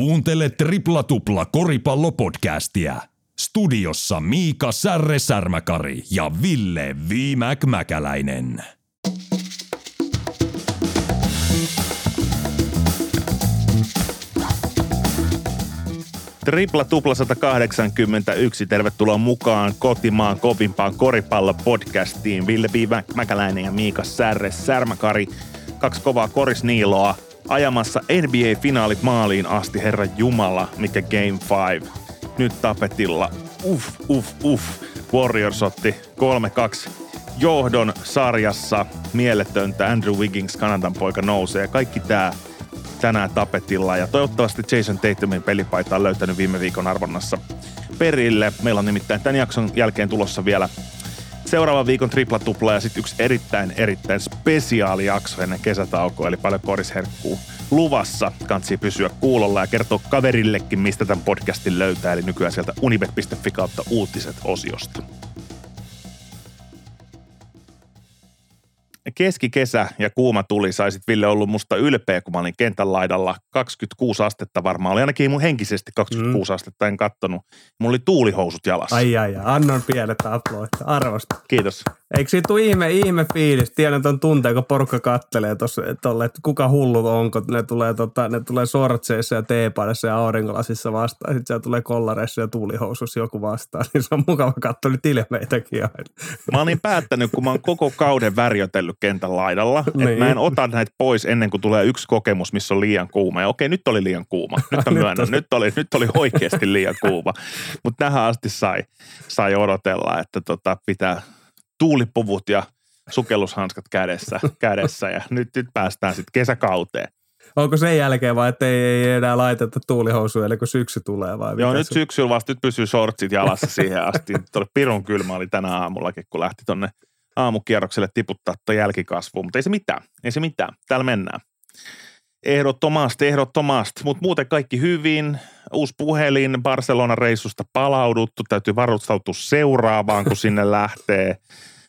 Kuuntele Tripla Tupla koripallopodcastia. Studiossa Miika Särre Särmäkari ja Ville Viimäk Mäkäläinen. Tripla tupla 181. Tervetuloa mukaan kotimaan kovimpaan koripallopodcastiin. Ville B. Mäkäläinen ja Miika Särre Särmäkari. Kaksi kovaa korisniiloa ajamassa NBA-finaalit maaliin asti, herra Jumala, mikä Game 5. Nyt tapetilla. Uff, uff, uff. Warriors otti 3-2 johdon sarjassa. Mieletöntä. Andrew Wiggins, Kanadan poika, nousee. Kaikki tämä tänään tapetilla ja toivottavasti Jason Tatumin pelipaita on löytänyt viime viikon arvonnassa perille. Meillä on nimittäin tämän jakson jälkeen tulossa vielä seuraavan viikon tripla tupla ja sitten yksi erittäin erittäin spesiaali jakso ennen kesätaukoa, eli paljon korisherkkuu luvassa. Kansi pysyä kuulolla ja kertoa kaverillekin, mistä tämän podcastin löytää, eli nykyään sieltä unibet.fi kautta uutiset osiosta. Keskikesä ja kuuma tuli, saisit Ville ollut musta ylpeä, kun mä olin kentän laidalla. 26 astetta varmaan, oli ainakin mun henkisesti 26 mm. astetta, en kattonut. Mulla oli tuulihousut jalassa. Ai ai ai, annon pienet aploit, arvosta. Kiitos. Eikö siitä tule ihme, ihme fiilis? Tiedän ton tunteen, kun porukka kattelee tuossa, että, kuka hullu onko. Ne tulee, tota, ne tulee sortseissa ja teepaidassa ja aurinkolasissa vastaan. Sitten siellä tulee kollareissa ja tuulihousussa joku vastaan. Niin se on mukava katsoa nyt ilmeitäkin aina. Mä olin päättänyt, kun mä oon koko kauden värjötellyt kentän laidalla, niin. että mä en ota näitä pois ennen kuin tulee yksi kokemus, missä on liian kuuma. Ja okei, nyt oli liian kuuma. Nyt on myönnän. nyt, oli, nyt oli oikeasti liian kuuma. Mutta tähän asti sai, sai odotella, että tota, pitää tuulipuvut ja sukellushanskat kädessä, kädessä ja nyt, nyt päästään sitten kesäkauteen. Onko sen jälkeen vai, että ei, ei enää laiteta tuulihousuja, eli kun syksy tulee vai? Joo, nyt se? syksyllä vasta, nyt pysyy shortsit jalassa siihen asti. Tuolle pirun kylmä oli tänä aamullakin, kun lähti tonne aamukierrokselle tiputtaa tuo jälkikasvu, mutta ei se mitään, ei se mitään, täällä mennään. Ehdottomasti, ehdottomasti, mutta muuten kaikki hyvin. Uusi puhelin Barcelona reissusta palauduttu, täytyy varustautua seuraavaan, kun sinne lähtee.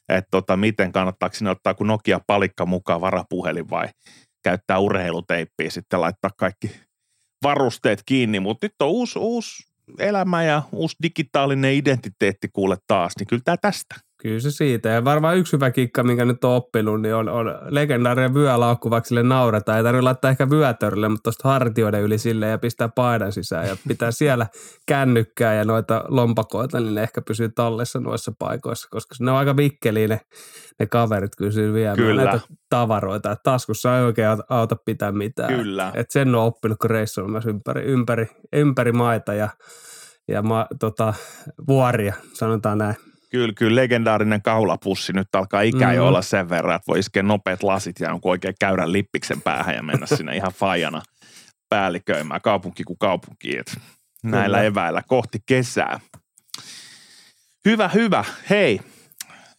Että tota, miten kannattaako sinne ottaa kun Nokia palikka mukaan varapuhelin vai käyttää urheiluteippiä sitten laittaa kaikki varusteet kiinni. Mutta nyt on uusi, uusi elämä ja uusi digitaalinen identiteetti kuule taas, niin kyllä tämä tästä. Kyllä se siitä. Ja varmaan yksi hyvä kikka, minkä nyt on oppinut, niin on, on legendaarinen vyölaukku, vaikka sille nauretaan. Ei tarvitse laittaa ehkä vyötörille, mutta tuosta hartioiden yli sille ja pistää paidan sisään. Ja pitää siellä kännykkää ja noita lompakoita, niin ne ehkä pysyy tallessa noissa paikoissa, koska ne on aika vikkeliä ne, ne kaverit kyllä viemään kyllä. näitä tavaroita. Että taskussa ei oikein auta pitää mitään. Kyllä. Et sen on oppinut, kun reissu on myös ympäri, ympäri, ympäri maita ja, ja ma, tota, vuoria, sanotaan näin. Kyllä, kyllä legendaarinen kaulapussi nyt alkaa ikä mm-hmm. jo olla sen verran, että voi iskeä nopeat lasit ja jonkun oikein käyrän lippiksen päähän ja mennä sinne ihan fajana päälliköimään kaupunki kuin kaupunki. Et näillä kyllä. eväillä kohti kesää. Hyvä, hyvä. Hei.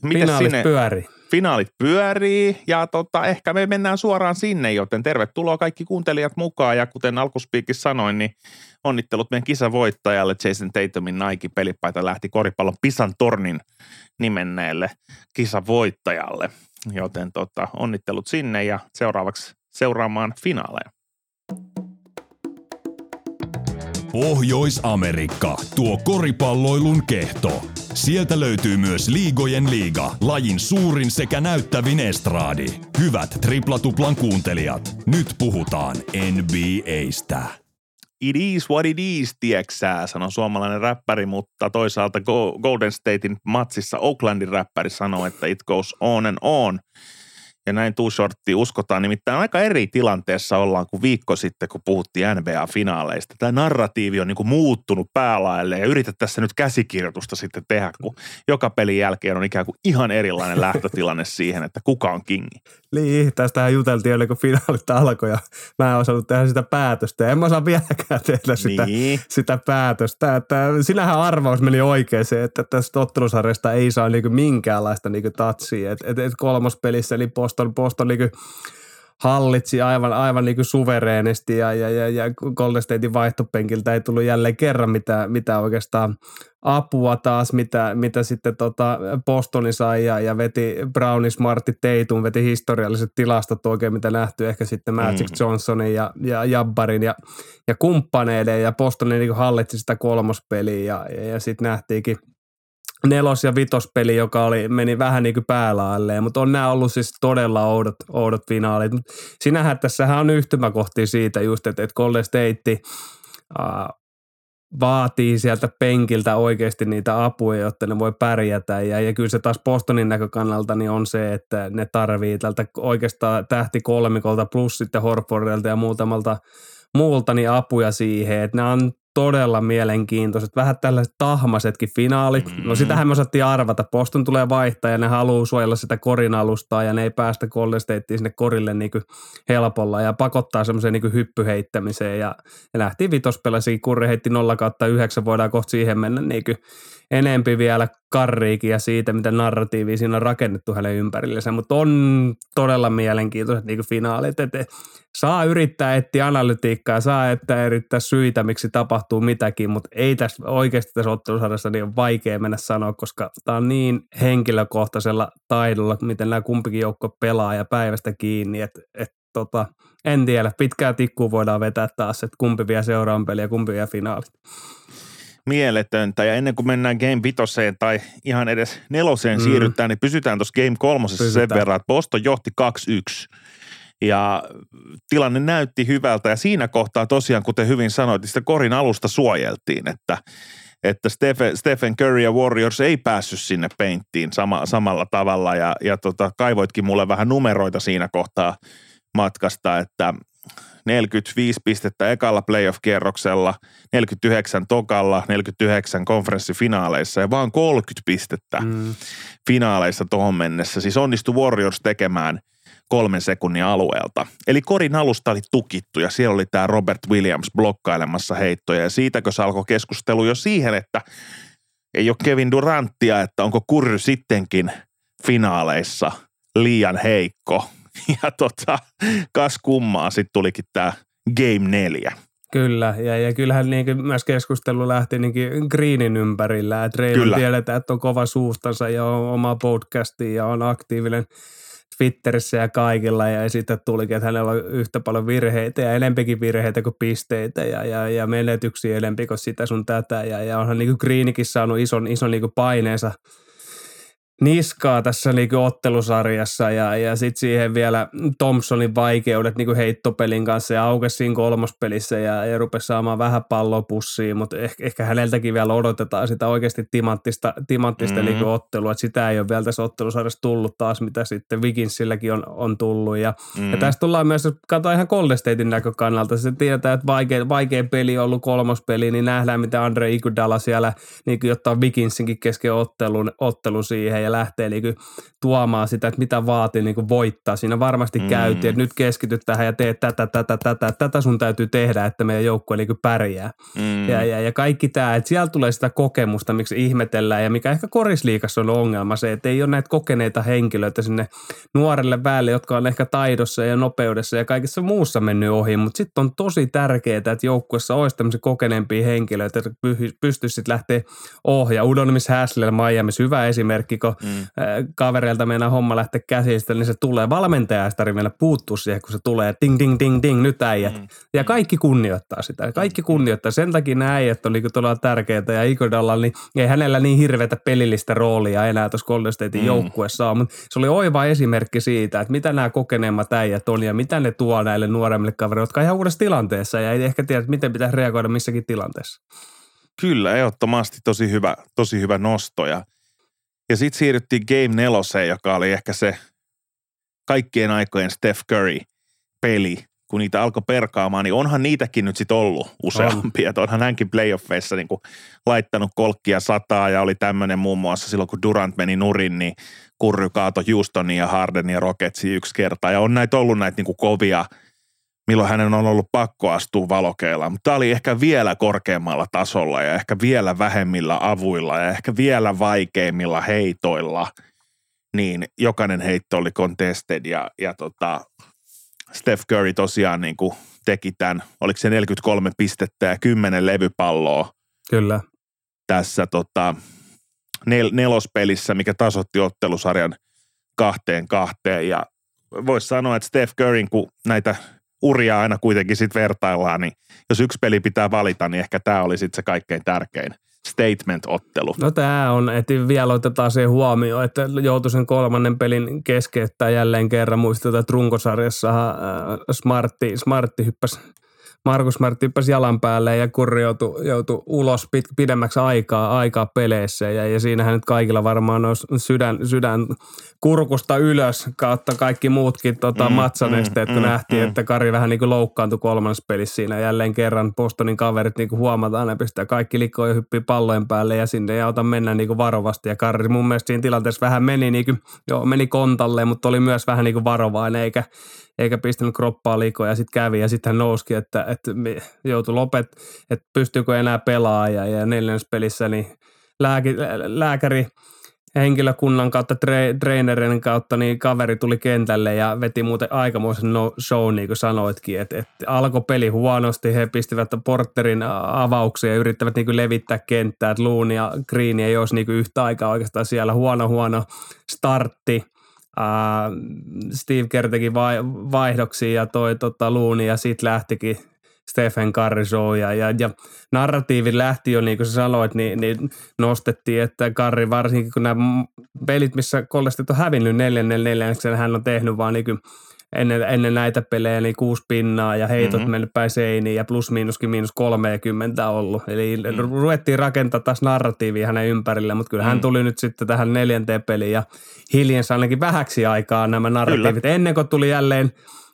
Miten Finaalit sinne? pyörii. Finaalit pyörii ja tota, ehkä me mennään suoraan sinne, joten tervetuloa kaikki kuuntelijat mukaan. Ja kuten alkuspiikissä sanoin, niin onnittelut meidän kisavoittajalle Jason Tatumin Nike-pelipaita lähti koripallon Pisan tornin nimenneelle kisavoittajalle. Joten tota, onnittelut sinne ja seuraavaksi seuraamaan finaaleja. Pohjois-Amerikka, tuo koripalloilun kehto. Sieltä löytyy myös Liigojen liiga, lajin suurin sekä näyttävin estraadi. Hyvät triplatuplan kuuntelijat, nyt puhutaan NBAstä. It is what it is, tieksää, sanoi suomalainen räppäri, mutta toisaalta Golden Statein matsissa Oaklandin räppäri sanoi, että it goes on and on – ja näin Too Shortti uskotaan. Nimittäin aika eri tilanteessa ollaan kuin viikko sitten, kun puhuttiin NBA-finaaleista. Tämä narratiivi on niin kuin muuttunut päälaelle ja yritä tässä nyt käsikirjoitusta sitten tehdä, kun joka pelin jälkeen on ikään kuin ihan erilainen lähtötilanne siihen, että kuka on kingi. Niin, tästähän juteltiin ennen kuin finaalit alkoi ja mä en osannut tehdä sitä päätöstä. En mä osaa vieläkään tehdä sitä, niin. sitä päätöstä. Että sinähän arvaus meni oikein se, että tästä ottelusarjasta ei saa niinku minkäänlaista niinku tatsia. Että et, et kolmospelissä eli Boston, Boston niinku hallitsi aivan, aivan niin kuin suvereenisti ja, ja, ja, ja Golden Statein vaihtopenkiltä ei tullut jälleen kerran mitään, mitään oikeastaan apua taas, mitä, mitä sitten tota Bostoni sai ja, ja veti Browni Smartti Teitum, veti historialliset tilastot oikein, mitä nähty ehkä sitten Magic mm. Johnsonin ja, ja Jabbarin ja, ja kumppaneiden ja Bostoni niin hallitsi sitä kolmospeliä ja, ja, ja sitten nähtiinkin – nelos- ja vitospeli, joka oli, meni vähän niin kuin mutta on nämä ollut siis todella oudot, oudot finaalit. Sinähän tässähän on yhtymäkohtia siitä just, että, että Golden State uh, vaatii sieltä penkiltä oikeasti niitä apuja, jotta ne voi pärjätä. Ja, ja kyllä se taas Bostonin näkökannalta niin on se, että ne tarvii tältä oikeastaan tähti kolmikolta plus sitten Horfordilta ja muutamalta muulta niin apuja siihen, että ne on todella mielenkiintoiset, vähän tällaiset tahmasetkin finaalit. Mm-hmm. No sitähän me osattiin arvata. Poston tulee vaihtaa ja ne haluaa suojella sitä korin alustaa ja ne ei päästä Golden Stateen sinne korille niin kuin helpolla ja pakottaa semmoiseen niin hyppyheittämiseen ja, ja lähti vitospelasiin, kurri heitti 0 kautta 9, voidaan kohta siihen mennä niin kuin enempi vielä karriikin ja siitä, miten narratiivi siinä on rakennettu hänen ympärillensä, mutta on todella mielenkiintoiset niin finaalit, että saa yrittää etsiä analytiikkaa, saa että yrittää syitä, miksi tapahtuu mitäkin, mutta ei tässä oikeasti tässä ottelusarjassa niin on vaikea mennä sanoa, koska tämä on niin henkilökohtaisella taidolla, miten nämä kumpikin joukko pelaa ja päivästä kiinni, että, että tota, en tiedä, pitkää tikkua voidaan vetää taas, että kumpi vie seuraavan peliä ja kumpi vie finaalit mieletöntä. Ja ennen kuin mennään Game vitoseen tai ihan edes neloseen mm. siirrytään, niin pysytään tuossa Game kolmosessa pysytään. sen verran, että Boston johti 2-1. Ja tilanne näytti hyvältä ja siinä kohtaa tosiaan, kuten hyvin sanoit, niin sitä korin alusta suojeltiin, että että Stephen, Stephen Curry ja Warriors ei päässyt sinne peinttiin sama, samalla tavalla ja, ja tota, kaivoitkin mulle vähän numeroita siinä kohtaa matkasta, että 45 pistettä ekalla playoff-kierroksella, 49 tokalla, 49 konferenssifinaaleissa ja vaan 30 pistettä mm. finaaleissa tuohon mennessä. Siis onnistui Warriors tekemään kolmen sekunnin alueelta. Eli korin alusta oli tukittu ja siellä oli tämä Robert Williams blokkailemassa heittoja ja siitäkö se alkoi keskustelu jo siihen, että ei ole Kevin Duranttia, että onko kurry sittenkin finaaleissa liian heikko – ja tota, kas kummaa, sitten tulikin tämä Game 4. Kyllä, ja, ja kyllähän niin myös keskustelu lähti niin Greenin ympärillä, että Reilun tiedetään, että on kova suustansa ja on oma podcasti ja on aktiivinen Twitterissä ja kaikilla ja sitten tulikin, että hänellä on yhtä paljon virheitä ja enempikin virheitä kuin pisteitä ja, ja, ja menetyksiä enempi kuin sitä sun tätä ja, ja onhan niin Greenikin saanut ison, ison niin paineensa – niskaa tässä niinku ottelusarjassa ja, ja sitten siihen vielä Thompsonin vaikeudet niinku heittopelin kanssa ja aukesi siinä kolmospelissä ja, ja rupesi saamaan vähän palloa pussiin, mutta ehkä, ehkä häneltäkin vielä odotetaan sitä oikeasti timanttista, timanttista mm-hmm. niinku ottelua, että sitä ei ole vielä tässä ottelusarjassa tullut taas, mitä sitten Viginsilläkin on, on tullut ja, mm-hmm. ja tästä tullaan myös, jos katsotaan ihan Golden Statein näkökannalta, se tietää, että vaikea, vaikea peli on ollut kolmospeli, niin nähdään, mitä Andre Iguodala siellä niin ottaa Viginsinkin kesken ottelun, ottelun siihen ja lähtee niin kuin tuomaan sitä, että mitä vaatii niin kuin voittaa. Siinä varmasti mm. käytiin, että nyt keskityt tähän ja teet tätä, tätä, tätä, tätä sun täytyy tehdä, että meidän joukkue niin pärjää. Mm. Ja, ja, ja, kaikki tämä, että siellä tulee sitä kokemusta, miksi ihmetellään ja mikä ehkä korisliikassa on ongelma se, että ei ole näitä kokeneita henkilöitä sinne nuorelle väelle, jotka on ehkä taidossa ja nopeudessa ja kaikessa muussa mennyt ohi, mutta sitten on tosi tärkeää, että joukkuessa olisi tämmöisiä kokeneempia henkilöitä, että pystyisi sitten lähteä ohjaa. Udonis Häslel Miami, hyvä esimerkki, kun mm. kavereilta meinaa homma lähteä käsistä, niin se tulee valmentaja sitä vielä puuttuu siihen, kun se tulee ding, ding, ding, ding, nyt äijät. Mm. Ja kaikki kunnioittaa sitä. Kaikki kunnioittaa. Sen takia nämä äijät oli todella tärkeitä ja Igodalla, niin ei hänellä niin hirveätä pelillistä roolia enää tuossa Golden Statein mm. joukkueessa ole, mutta se oli oiva esimerkki siitä, että mitä nämä kokeneemmat äijät on ja mitä ne tuo näille nuoremmille kavereille, jotka on ihan uudessa tilanteessa ja ei ehkä tiedä, miten pitäisi reagoida missäkin tilanteessa. Kyllä, ehdottomasti tosi hyvä, tosi hyvä nosto ja ja sitten siirryttiin Game 4, joka oli ehkä se kaikkien aikojen Steph Curry-peli, kun niitä alkoi perkaamaan, niin onhan niitäkin nyt sitten ollut useampia. On. onhan hänkin playoffeissa niin laittanut kolkkia sataa ja oli tämmöinen muun muassa silloin, kun Durant meni nurin, niin Kurry ja Hardenin ja Rocketsin yksi kerta. Ja on näitä ollut näitä niin kovia – milloin hänen on ollut pakko astua valokeilla. Mutta tämä oli ehkä vielä korkeammalla tasolla ja ehkä vielä vähemmillä avuilla ja ehkä vielä vaikeimmilla heitoilla. Niin jokainen heitto oli contested ja, ja tota, Steph Curry tosiaan niin kuin teki tämän, oliko se 43 pistettä ja 10 levypalloa Kyllä. tässä tota, nel, nelospelissä, mikä tasotti ottelusarjan kahteen kahteen. Ja voisi sanoa, että Steph Curryn, kun näitä uria aina kuitenkin sitten vertaillaan, niin jos yksi peli pitää valita, niin ehkä tämä oli sitten se kaikkein tärkein statement-ottelu. No tämä on, että vielä otetaan se huomioon, että joutui sen kolmannen pelin keskeyttää jälleen kerran. Muistetaan, että runkosarjassa äh, Smartti, Smartti hyppäsi Markus Martti hyppäsi jalan päälle ja Kurri joutui, joutui ulos pit, pidemmäksi aikaa, aikaa peleissä. Ja, ja siinähän nyt kaikilla varmaan on sydän, sydän kurkusta ylös kautta kaikki muutkin tota, mm, matsanesteet, mm, kun mm, nähtiin, mm. että Kari vähän niin kuin loukkaantui kolmannessa pelissä siinä. Jälleen kerran Bostonin kaverit niin kuin huomataan, ne pistää kaikki likoja ja hyppii pallojen päälle ja sinne ja ota mennä niin kuin varovasti. Ja Kari mun mielestä siinä tilanteessa vähän meni, niin kuin, joo, meni kontalle, mutta oli myös vähän niin kuin varovainen, eikä, eikä pistänyt kroppaa liikoja ja sitten kävi ja sitten hän nouski, että, että joutui lopet, että pystyykö enää pelaamaan ja, ja neljännessä pelissä niin lääki, lääkäri henkilökunnan kautta, tre, trainerin kautta, niin kaveri tuli kentälle ja veti muuten aikamoisen no show, niin kuin sanoitkin, että, että alkoi peli huonosti, he pistivät porterin avauksia ja yrittävät niin kuin levittää kenttää, että Loon ja Green ei olisi niin kuin yhtä aikaa oikeastaan siellä, huono huono startti, Steve kerteki vai, vaihdoksia ja toi tota, luuni ja sitten lähtikin Stephen Curry show ja, ja, ja narratiivi lähti jo, niin kuin sä sanoit, niin, niin nostettiin, että Curry varsinkin kun nämä pelit, missä Kollestit on hävinnyt neljännen neljänneksen, hän on tehnyt vaan niin ennen, ennen näitä pelejä niin kuusi pinnaa ja heitot mm-hmm. mennyt päin seiniin ja plus miinuskin miinus 30 ollut. Eli mm. ruvettiin rakentaa taas narratiivia hänen ympärille, mutta kyllä mm. hän tuli nyt sitten tähän neljänteen peliin ja hiljensi ainakin vähäksi aikaa nämä narratiivit. Kyllä. Ennen kuin tuli jälleen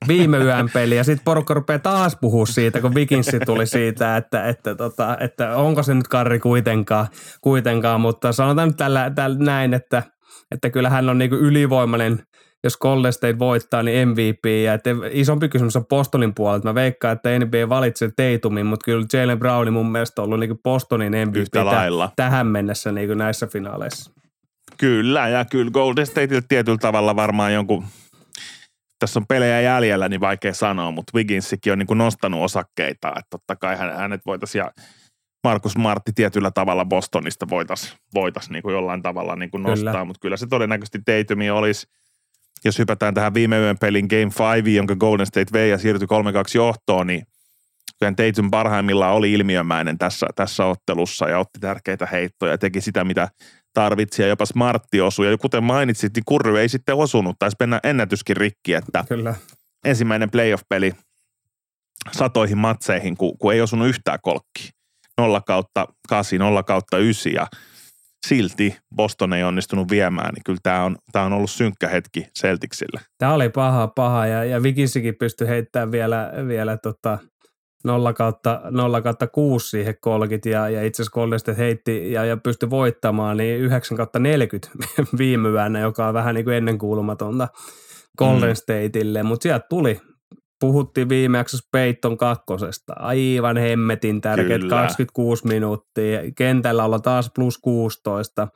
viime yön peli ja sitten porukka rupeaa taas puhua siitä, kun Vikinsi tuli siitä, että, että, tota, että onko se nyt Karri kuitenkaan, kuitenkaan mutta sanotaan nyt tällä, tällä näin, että, että kyllä hän on niinku ylivoimainen – jos Golden State voittaa, niin MVP. Ja että isompi kysymys on Bostonin puolelta. Mä veikkaan, että NBA valitsee Teitumin, mutta kyllä Jalen Browni mun mielestä on ollut niin Bostonin MVP täh- tähän mennessä niin näissä finaaleissa. Kyllä, ja kyllä Golden State tietyllä tavalla varmaan jonkun, tässä on pelejä jäljellä, niin vaikea sanoa, mutta Wigginsikin on niin kuin nostanut osakkeita, että totta kai hänet voitaisiin, ja Markus Martti tietyllä tavalla Bostonista voitaisiin voitais niin kuin jollain tavalla niin kuin nostaa, kyllä. mutta kyllä se todennäköisesti Teitumi olisi – jos hypätään tähän viime yön pelin Game 5, jonka Golden State vei ja siirtyi 3-2 johtoon, niin kyllä Tatum parhaimmillaan oli ilmiömäinen tässä, tässä ottelussa ja otti tärkeitä heittoja ja teki sitä, mitä tarvitsi ja jopa Smartti osui. Ja kuten mainitsit, niin Kurry ei sitten osunut, taisi mennä ennätyskin rikki, että Kyllä. ensimmäinen playoff-peli satoihin matseihin, kun, kun ei osunut yhtään kolkki. 0 kautta 8, 0 kautta 9 ja silti Boston ei onnistunut viemään, niin kyllä tämä on, tämä on ollut synkkä hetki Celticsille. Tämä oli paha, paha ja, ja Vikisikin pystyi heittämään vielä, vielä tota 0 kautta, 0 kautta 6 siihen kolkit ja, ja itse asiassa Golden State heitti ja, ja pystyi voittamaan niin 9 kautta 40 viime yönä, joka on vähän niin kuin ennenkuulumatonta Golden mm. Stateille, mutta sieltä tuli puhuttiin viimeksi Peyton kakkosesta. Aivan hemmetin tärkeät 26 minuuttia. Kentällä olla taas plus 16.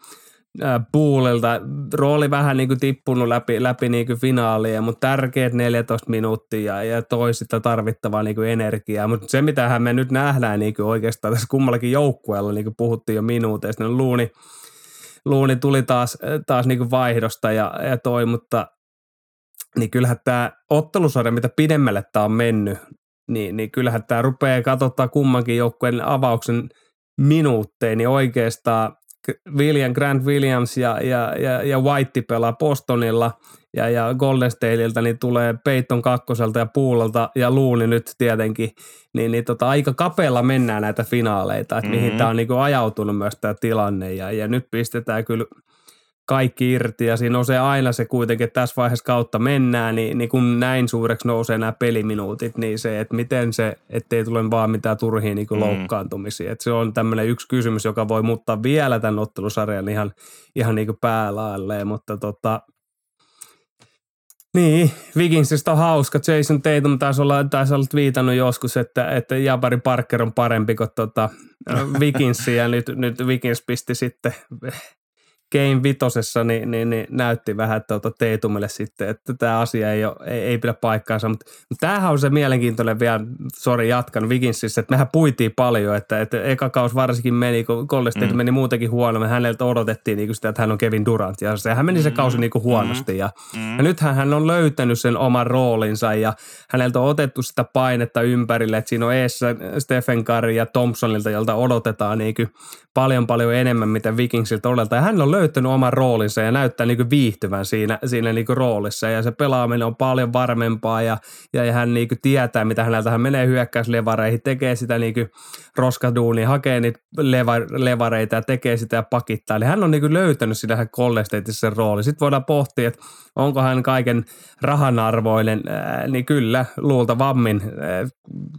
Puulelta rooli vähän niin kuin tippunut läpi, läpi niin kuin finaalia, mutta tärkeät 14 minuuttia ja toi sitä tarvittavaa niin kuin energiaa. Mutta se, mitä me nyt nähdään niin kuin oikeastaan tässä kummallakin joukkueella, niin kuin puhuttiin jo minuuteista, niin Luuni, Luuni tuli taas, taas niin kuin vaihdosta ja, ja toi, mutta niin kyllähän tämä ottelusarja, mitä pidemmälle tämä on mennyt, niin, niin kyllähän tämä rupeaa katsotaan kummankin joukkueen avauksen minuutteja, niin oikeastaan William Grant Williams ja, ja, ja, ja White pelaa Bostonilla ja, ja Golden Stateilta niin tulee Peyton kakkoselta ja Puulolta ja Luuni nyt tietenkin, niin, niin tota, aika kapealla mennään näitä finaaleita, että mm-hmm. mihin tämä on niin ajautunut myös tämä tilanne ja, ja nyt pistetään kyllä – kaikki irti ja siinä nousee aina se kuitenkin, että tässä vaiheessa kautta mennään, niin, niin kun näin suureksi nousee nämä peliminuutit, niin se, että miten se, ettei tule vaan mitään turhia niin mm. loukkaantumisia. Että se on tämmöinen yksi kysymys, joka voi muuttaa vielä tämän ottelusarjan ihan, ihan niin päälailleen, mutta tota, niin, Vikingsista on hauska. Jason Tatum taisi olla, taisi olla viitannut joskus, että, että Jabari Parker on parempi kuin tota, Vikings, ja nyt, nyt Vikings pisti sitten Game vitosessa niin, niin, niin, näytti vähän tuota Teitumille sitten, että tämä asia ei, ole, ei, ei pidä paikkaansa. Mutta, mutta tämähän on se mielenkiintoinen vielä, sori jatkan Viginsissä, että mehän puitiin paljon, että, että eka kaus varsinkin meni, kun Golden mm. meni muutenkin huonommin, häneltä odotettiin niin sitä, että hän on Kevin Durant ja sehän meni se mm. kausi niin kuin huonosti. Ja, mm. ja nythän hän on löytänyt sen oman roolinsa ja häneltä on otettu sitä painetta ympärille, että siinä on eessä Stephen Curry ja Thompsonilta, jolta odotetaan niin kuin paljon paljon enemmän, mitä Vikingsiltä odotetaan. Ja hän on löytänyt oman roolinsa ja näyttää niin viihtyvän siinä, siinä niin roolissa ja se pelaaminen on paljon varmempaa ja, ja, hän niin tietää, mitä häneltä hän menee hyökkäyslevareihin, tekee sitä niin roskaduunia, hakee niitä leva, levareita ja tekee sitä ja pakittaa. Eli hän on niin löytänyt siinä kollesteetissa rooli. Sitten voidaan pohtia, että onko hän kaiken rahan arvoinen, niin kyllä, luultavammin.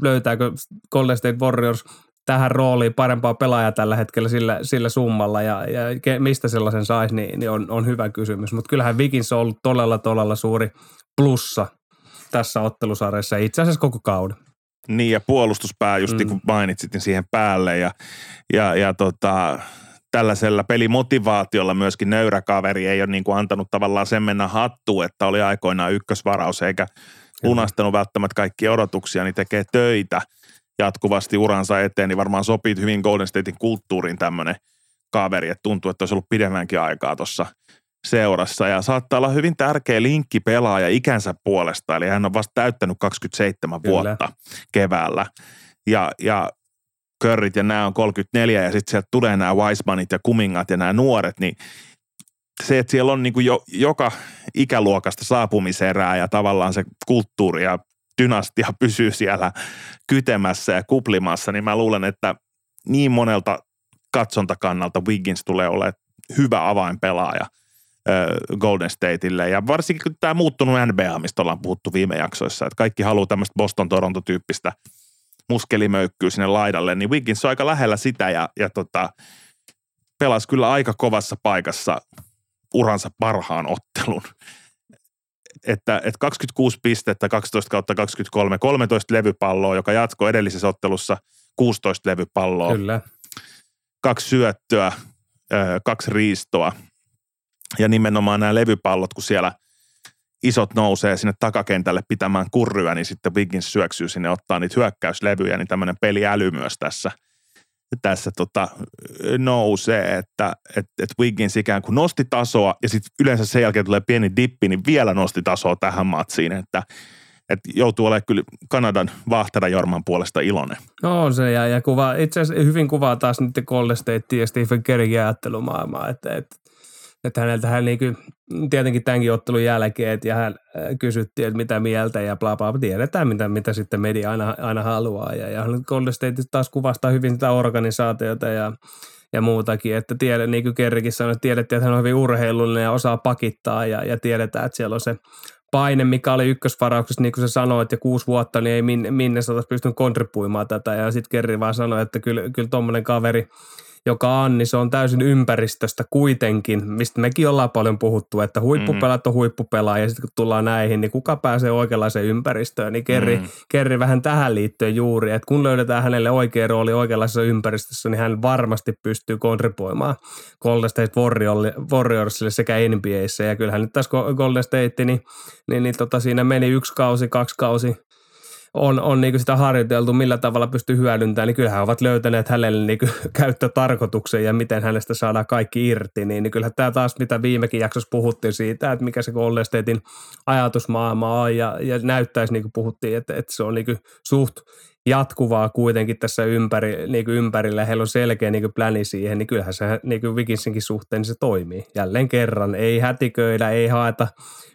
Löytääkö Golden State Warriors tähän rooliin parempaa pelaajaa tällä hetkellä sillä, sillä summalla ja, ja mistä sellaisen saisi, niin, niin on, on hyvä kysymys. Mutta kyllähän Vikins on ollut todella, todella suuri plussa tässä ottelusarjassa itse asiassa koko kauden. Niin ja puolustuspää just niin mm. kun mainitsit, niin siihen päälle ja, ja, ja tota, tällaisella pelimotivaatiolla myöskin nöyrä kaveri ei ole niin kuin antanut tavallaan sen mennä hattuun, että oli aikoinaan ykkösvaraus eikä lunastanut välttämättä kaikkia odotuksia, niin tekee töitä – jatkuvasti uransa eteen, niin varmaan sopii hyvin Golden Statein kulttuuriin tämmöinen kaveri, että tuntuu, että olisi ollut pidemmänkin aikaa tuossa seurassa. Ja saattaa olla hyvin tärkeä linkki pelaaja ikänsä puolesta, eli hän on vasta täyttänyt 27 Kyllä. vuotta keväällä. Ja, ja Körrit ja nämä on 34 ja sitten sieltä tulee nämä Weismanit ja Kumingat ja nämä nuoret, niin se, että siellä on niin kuin jo, joka ikäluokasta saapumiserää ja tavallaan se kulttuuri ja dynastia pysyy siellä kytemässä ja kuplimassa, niin mä luulen, että niin monelta katsontakannalta Wiggins tulee olemaan hyvä avainpelaaja Golden Stateille. Ja varsinkin kun tämä muuttunut NBA, mistä ollaan puhuttu viime jaksoissa, että kaikki haluaa tämmöistä Boston-Toronto-tyyppistä muskelimöykkyä sinne laidalle, niin Wiggins on aika lähellä sitä ja, ja tota, pelasi kyllä aika kovassa paikassa uransa parhaan ottelun että, että 26 pistettä 12 kautta 23, 13 levypalloa, joka jatkoi edellisessä ottelussa 16 levypalloa. Kyllä. Kaksi syöttöä, kaksi riistoa ja nimenomaan nämä levypallot, kun siellä isot nousee sinne takakentälle pitämään kurryä, niin sitten Wiggins syöksyy sinne ottaa niitä hyökkäyslevyjä, niin tämmöinen peliäly myös tässä – tässä tota, nousee, että et, et Wiggins ikään kuin nosti tasoa ja sitten yleensä sen jälkeen tulee pieni dippi, niin vielä nosti tasoa tähän matsiin, että et joutuu olemaan kyllä Kanadan vahtera Jorman puolesta iloinen. No on se, ja, ja kuva, itse asiassa hyvin kuvaa taas nyt Golden State ja Stephen Kerrin ajattelumaailmaa, että, että että häneltä hän niin kuin, tietenkin tämänkin ottelun jälkeen, että ja hän äh, kysyttiin, että mitä mieltä ja bla bla, tiedetään mitä, mitä sitten media aina, aina haluaa. Ja, ja Golden State taas kuvastaa hyvin sitä organisaatiota ja, ja muutakin, että tiedä, niin kuin Kerrikin sanoi, että tiedettiin, että hän on hyvin urheilullinen ja osaa pakittaa ja, ja tiedetään, että siellä on se paine, mikä oli ykkösvarauksessa, niin kuin sä sanoit, ja kuusi vuotta, niin ei minne, minne sä pystynyt kontribuimaan tätä. Ja sitten Kerri vaan sanoi, että kyllä, kyllä tuommoinen kaveri – joka on, niin se on täysin ympäristöstä kuitenkin, mistä mekin ollaan paljon puhuttu, että huippupelaat on huippupelaa ja sitten kun tullaan näihin, niin kuka pääsee oikeanlaiseen ympäristöön, niin Kerri, mm. Kerri vähän tähän liittyen juuri, että kun löydetään hänelle oikea rooli oikeanlaisessa ympäristössä, niin hän varmasti pystyy kontribuoimaan Golden State Warriorsille sekä NBAissä ja kyllähän nyt tässä Golden State, niin, niin, niin tota, siinä meni yksi kausi, kaksi kausi on, on niin sitä harjoiteltu, millä tavalla pystyy hyödyntämään, niin kyllähän ovat löytäneet hänelle niin käyttötarkoituksen ja miten hänestä saadaan kaikki irti. Niin, niin kyllähän tämä taas, mitä viimekin jaksossa puhuttiin siitä, että mikä se Golden Statein ajatusmaailma on ja, ja näyttäisi, niin kuin puhuttiin, että, että se on niin suht jatkuvaa kuitenkin tässä ympäri, niin kuin ympärillä. Heillä on selkeä niin kuin pläni siihen, niin kyllähän se niin kuin Vikinsinkin suhteen niin se toimii. Jälleen kerran, ei hätiköidä, ei haeta